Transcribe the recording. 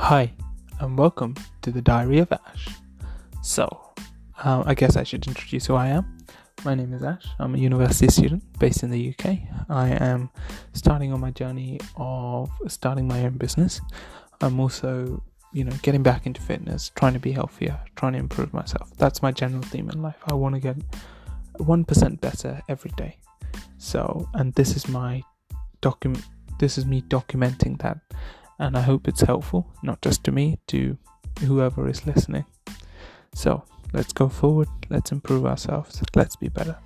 Hi, and welcome to the Diary of Ash. So, uh, I guess I should introduce who I am. My name is Ash. I'm a university student based in the UK. I am starting on my journey of starting my own business. I'm also, you know, getting back into fitness, trying to be healthier, trying to improve myself. That's my general theme in life. I want to get 1% better every day. So, and this is my document this is me documenting that and I hope it's helpful, not just to me, to whoever is listening. So let's go forward, let's improve ourselves, let's be better.